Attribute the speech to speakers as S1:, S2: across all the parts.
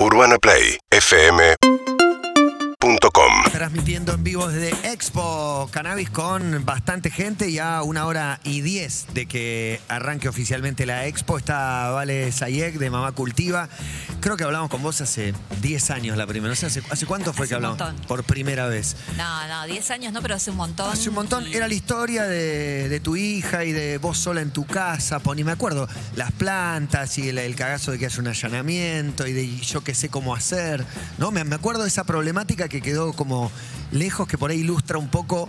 S1: UrbanaPlayFM.com
S2: Transmitiendo en vivo desde Expo Cannabis con bastante gente, ya una hora y diez de que arranque oficialmente la Expo. Está Vale Sayek de Mamá Cultiva. Creo que hablamos con vos hace 10 años la primera. No sé, ¿hace, hace cuánto fue
S3: Hace
S2: que
S3: un
S2: hablamos?
S3: montón.
S2: Por primera vez.
S3: No, no, 10 años no, pero hace un montón.
S2: Hace un montón. Era la historia de, de tu hija y de vos sola en tu casa. Poní, me acuerdo, las plantas y el, el cagazo de que hace un allanamiento y de yo que sé cómo hacer. ¿no? Me, me acuerdo de esa problemática que quedó como lejos, que por ahí ilustra un poco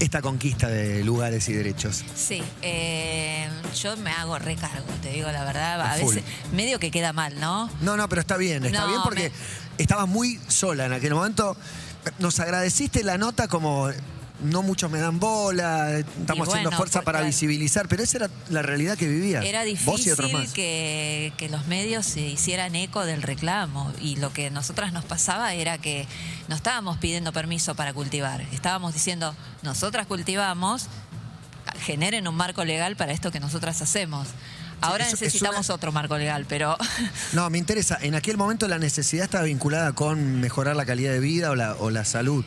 S2: esta conquista de lugares y derechos.
S3: Sí, eh, yo me hago recargo, te digo la verdad. A veces medio que queda mal, ¿no?
S2: No, no, pero está bien, está
S3: No,
S2: bien porque estabas muy sola en aquel momento. Nos agradeciste la nota como no muchos me dan bola, estamos haciendo fuerza para
S3: claro.
S2: visibilizar, pero esa era la realidad que vivías.
S3: Era
S2: Vos y otros
S3: difícil
S2: más.
S3: que, que los medios se hicieran eco del reclamo y lo que a nosotras nos pasaba era que no estábamos pidiendo permiso para cultivar, estábamos diciendo, nosotras cultivamos, generen un marco legal para esto que nosotras hacemos. Ahora
S2: eso
S3: necesitamos
S2: una-
S3: otro marco legal, pero
S2: No, me interesa. En aquel momento la necesidad estaba vinculada con mejorar la calidad de vida o la, o la salud.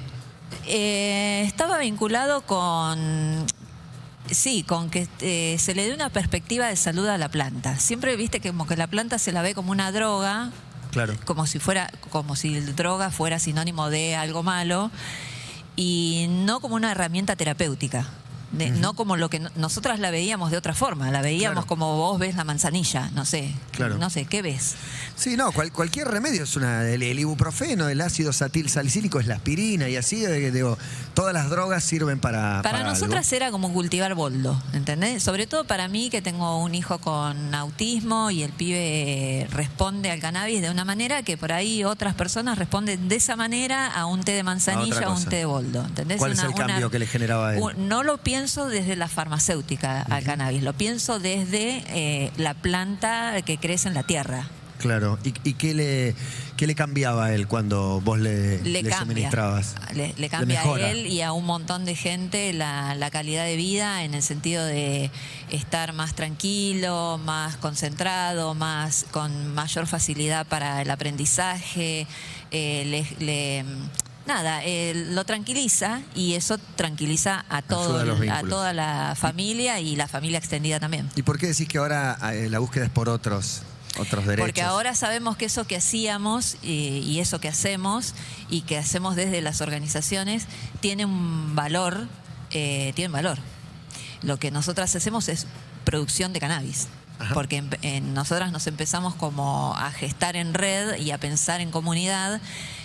S3: Eh, estaba vinculado con. Sí, con que eh, se le dé una perspectiva de salud a la planta. Siempre viste que como que la planta se la ve como una droga,
S2: Claro.
S3: como si fuera, como si droga fuera sinónimo de algo malo, y no como una herramienta terapéutica. De- No como lo que no- nosotras la veíamos de otra forma, la veíamos
S2: Claro.
S3: como vos ves la manzanilla, no sé,
S2: Claro.
S3: no sé, ¿qué ves?
S2: Sí, no, cual- cualquier remedio es una. El, el ibuprofeno, el ácido satil salicílico es la aspirina y así, eh, digo, todas las drogas sirven para.
S3: Para nosotras era como cultivar boldo, ¿entendés? Sobre todo para mí que tengo un hijo con autismo y el pibe responde al cannabis de una manera que por ahí otras personas responden de esa manera a un té de manzanilla o un té de boldo, ¿entendés?
S2: ¿Cuál es el cambio
S3: una-
S2: que le generaba a él?
S3: un- No lo pienso desde la farmacéutica al cannabis, lo pienso desde eh, la planta que crece en la tierra.
S2: Claro. ¿Y, y qué, le, qué le cambiaba a él cuando vos le,
S3: le,
S2: le suministrabas?
S3: Le, le cambia a él y a un montón de gente la, la calidad de vida en el sentido de estar más tranquilo, más concentrado, más con mayor facilidad para el aprendizaje. eh, le- Nada, eh, lo tranquiliza y eso tranquiliza a, todo,
S2: a
S3: toda la familia y la familia extendida también.
S2: ¿Y por qué decís que ahora eh, la búsqueda es por otros, otros derechos?
S3: Porque ahora sabemos que eso que hacíamos eh, y eso que hacemos y que hacemos desde las organizaciones tiene un valor, eh, tiene un valor. Lo que nosotras hacemos es producción de cannabis.
S2: Ajá.
S3: Porque en- en- nosotras nos empezamos como a gestar en red y a pensar en comunidad.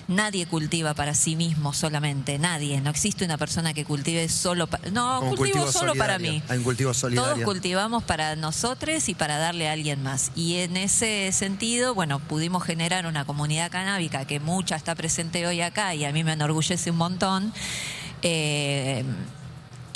S3: Nadie cultiva para sí mismo solamente, nadie. No existe una persona que cultive solo para... No,
S2: un
S3: cultivo
S2: cultivo
S3: solo para mí.
S2: Hay un cultivo
S3: Todos
S2: solidario.
S3: cultivamos para nosotros y para darle a alguien más. Y en ese sentido, bueno, pudimos generar una comunidad canábica que mucha está presente hoy acá y a mí me enorgullece un montón. Eh,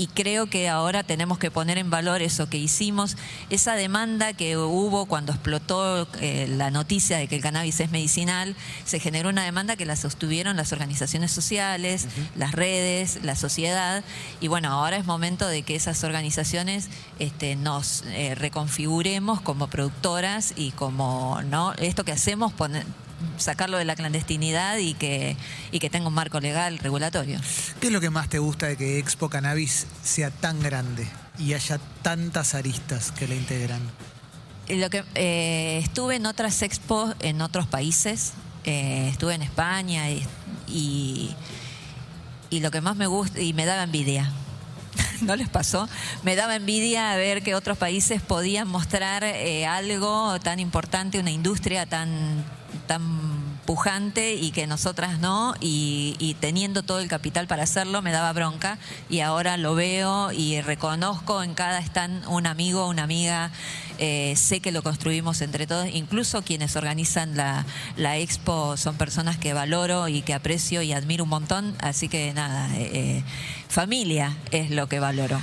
S3: y creo que ahora tenemos que poner en valor eso que hicimos, esa demanda que hubo cuando explotó eh, la noticia de que el cannabis es medicinal, se generó una demanda que la sostuvieron las organizaciones sociales, las redes, la sociedad, y bueno, ahora es momento de que esas organizaciones este, nos eh, reconfiguremos como productoras y como, ¿no? Esto que hacemos, poner sacarlo de la clandestinidad y que, y que tenga un marco legal regulatorio.
S4: ¿Qué es lo que más te gusta de que Expo Cannabis sea tan grande y haya tantas aristas que la integran?
S3: Lo que eh, estuve en otras expos en otros países, eh, estuve en España y, y, y lo que más me gusta y me daba envidia. ¿No les pasó? Me daba envidia ver que otros países podían mostrar eh, algo tan importante, una industria tan, tan pujante y que nosotras no, y, teniendo todo el capital para hacerlo, me daba bronca y ahora lo veo y reconozco en cada stand un amigo, una amiga, eh, sé que lo construimos entre todos, incluso quienes organizan la, la expo son personas que valoro y que aprecio y admiro un montón, así que nada, eh, eh, familia es lo que valoro.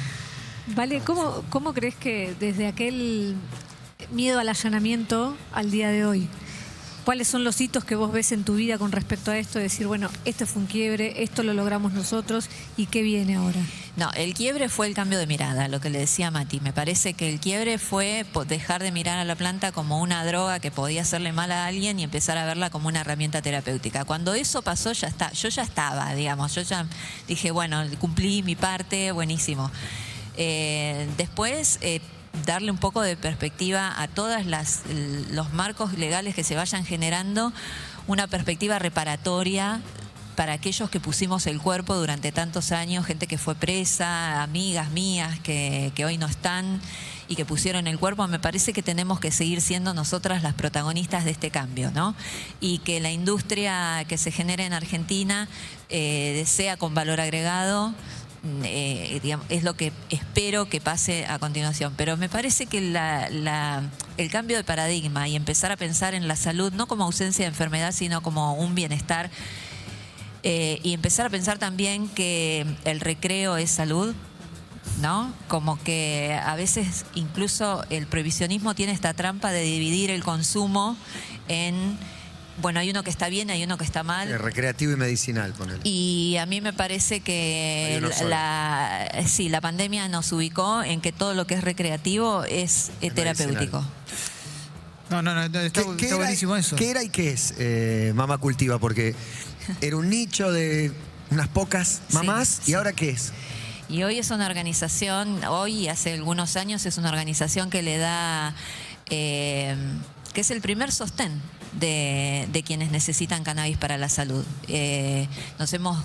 S5: Vale, ¿cómo, ¿cómo crees que desde aquel miedo al allanamiento al día de hoy? ¿Cuáles son los hitos que vos ves en tu vida con respecto a esto? Decir, bueno, este fue un quiebre, esto lo logramos nosotros y qué viene ahora.
S3: No, el quiebre fue el cambio de mirada, lo que le decía Mati. Me parece que el quiebre fue dejar de mirar a la planta como una droga que podía hacerle mal a alguien y empezar a verla como una herramienta terapéutica. Cuando eso pasó, ya está. Yo ya estaba, digamos. Yo ya dije, bueno, cumplí mi parte, buenísimo. Eh, después. eh, darle un poco de perspectiva a todos los marcos legales que se vayan generando, una perspectiva reparatoria para aquellos que pusimos el cuerpo durante tantos años, gente que fue presa, amigas mías que, hoy no están y que pusieron el cuerpo, me parece que tenemos que seguir siendo nosotras las protagonistas de este cambio, ¿no? Y que la industria que se genere en Argentina eh, sea con valor agregado. Eh, es lo que espero que pase a continuación. Pero me parece que la- el cambio de paradigma y empezar a pensar en la salud no como ausencia de enfermedad, sino como un bienestar, eh, y empezar a pensar también que el recreo es salud, ¿no? Como que a veces incluso el prohibicionismo tiene esta trampa de dividir el consumo en, bueno, hay uno que está bien, hay uno que está mal.
S2: Recreativo y medicinal, ponele.
S3: Y a mí me parece que la, sí, la pandemia nos ubicó en que todo lo que es recreativo es,
S2: Es
S3: terapéutico.
S2: medicinal.
S4: No, no, no, está,
S2: ¿Qué,
S4: está
S2: qué era,
S4: buenísimo eso.
S2: qué era y qué es eh, Mamá Cultiva? Porque era un nicho de unas pocas mamás
S3: sí.
S2: y ahora qué es.
S3: Y hoy es una organización, hoy y hace algunos años es una organización que le da, eh, que es el primer sostén de, quienes necesitan cannabis para la salud. Eh, nos hemos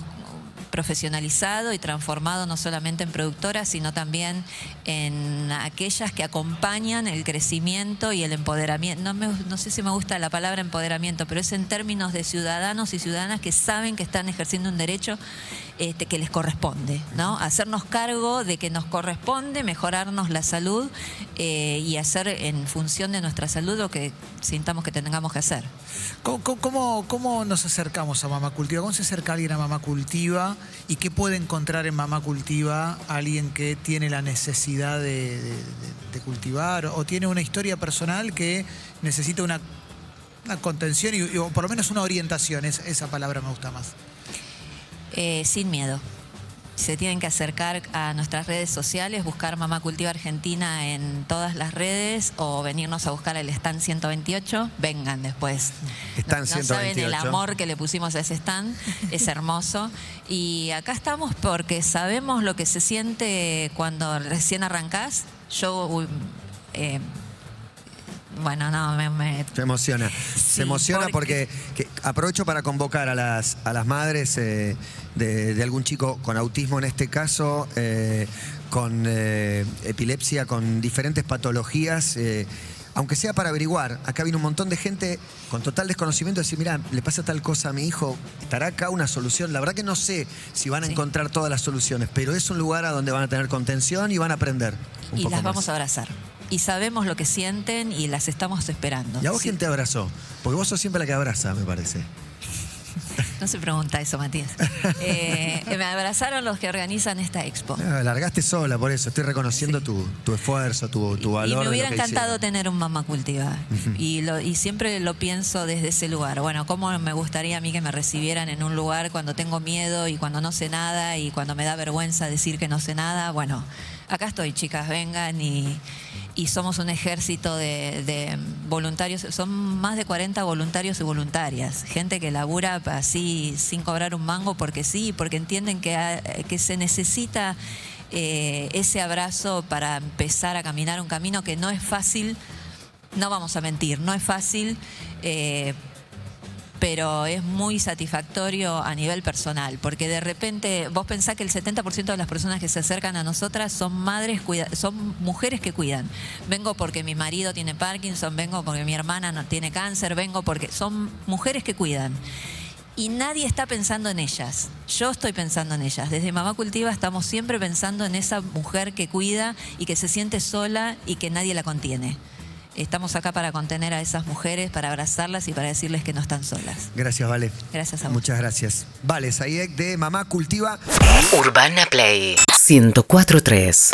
S3: profesionalizado y transformado no solamente en productoras, sino también en aquellas que acompañan el crecimiento y el empoderamiento. No, me- no sé si me gusta la palabra empoderamiento, pero es en términos de ciudadanos y ciudadanas que saben que están ejerciendo un derecho este, que les corresponde, ¿no? Hacernos cargo de que nos corresponde mejorarnos la salud eh, y hacer en función de nuestra salud lo que sintamos que tengamos que hacer.
S4: ¿Cómo, nos acercamos a Mamá Cultiva? ¿Cómo se acerca alguien a Mamá Cultiva? ¿Y qué puede encontrar en Mamá Cultiva alguien que tiene la necesidad de, cultivar o tiene una historia personal que necesita una, contención y- o por lo menos una orientación? Es- esa palabra me gusta más.
S3: Eh, sin miedo. Se tienen que acercar a nuestras redes sociales, buscar Mamá Cultiva Argentina en todas las redes o venirnos a buscar el stand 128. Vengan después.
S2: Stand
S3: no, no saben el
S2: 128.
S3: amor que le pusimos a ese stand. Es hermoso. Y acá estamos porque sabemos lo que se siente cuando recién arrancás. Yo. eh, bueno, no, me- me
S2: Se emociona.
S3: Sí,
S2: Se emociona porque, que- aprovecho para convocar a las, a las madres eh, de, de algún chico con autismo en este caso, eh, con eh, epilepsia, con diferentes patologías. aunque sea para averiguar, acá viene un montón de gente con total desconocimiento de decir, mira, le pasa tal cosa a mi hijo, estará acá una solución. La verdad que no sé si van a
S3: Sí.
S2: encontrar todas las soluciones, pero es un lugar a donde van a tener contención y van a aprender. un
S3: y
S2: poco
S3: las
S2: más.
S3: vamos a abrazar. Y sabemos lo que sienten y las estamos esperando.
S2: ¿Y a vos
S3: Sí.
S2: quién te abrazó? Porque vos sos siempre la que abraza, me parece.
S3: No se pregunta eso, Matías. Eh, me abrazaron los que organizan esta expo.
S2: Ah, largaste sola, por eso. Estoy reconociendo tu, tu esfuerzo, tu, tu valor.
S3: y me hubiera encantado tener un mamá cultiva. y, lo- y siempre lo pienso desde ese lugar. Bueno, ¿cómo me gustaría a mí que me recibieran en un lugar cuando tengo miedo y cuando no sé nada y cuando me da vergüenza decir que no sé nada? Bueno, acá estoy, chicas, vengan y, y somos un ejército de, voluntarios. Son más de 40 voluntarios y voluntarias. Gente que labura así sin cobrar un mango porque sí, porque entienden que, que se necesita eh, ese abrazo para empezar a caminar un camino que no es fácil, no vamos a mentir, no es fácil, eh, pero es muy satisfactorio a nivel personal, porque de repente vos pensás que el 70% de las personas que se acercan a nosotras son madres, son mujeres que cuidan. Vengo porque mi marido tiene Parkinson, vengo porque mi hermana no tiene cáncer, vengo porque son mujeres que cuidan. Y nadie está pensando en ellas. Yo estoy pensando en ellas. Desde Mamá Cultiva estamos siempre pensando en esa mujer que cuida y que se siente sola y que nadie la contiene. Estamos acá para contener a esas mujeres, para abrazarlas y para decirles que no están solas.
S2: Gracias, Vale.
S3: Gracias a vos.
S2: Muchas gracias. Vale, Saidek de Mamá Cultiva.
S1: Urbana Play 1043